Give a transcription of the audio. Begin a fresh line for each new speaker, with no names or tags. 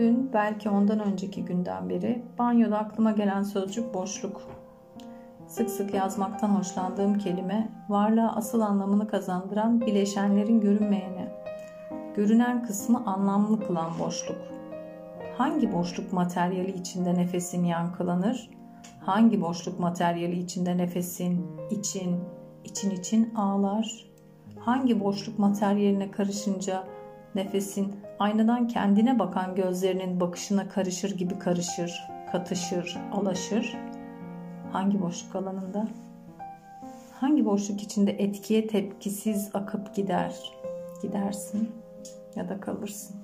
dün belki ondan önceki günden beri banyoda aklıma gelen sözcük boşluk. Sık sık yazmaktan hoşlandığım kelime varlığa asıl anlamını kazandıran bileşenlerin görünmeyeni. Görünen kısmı anlamlı kılan boşluk. Hangi boşluk materyali içinde nefesin yankılanır? Hangi boşluk materyali içinde nefesin için, için için ağlar? Hangi boşluk materyaline karışınca nefesin aynadan kendine bakan gözlerinin bakışına karışır gibi karışır, katışır, alaşır? Hangi boşluk alanında? Hangi boşluk içinde etkiye tepkisiz akıp gider? Gidersin ya da kalırsın.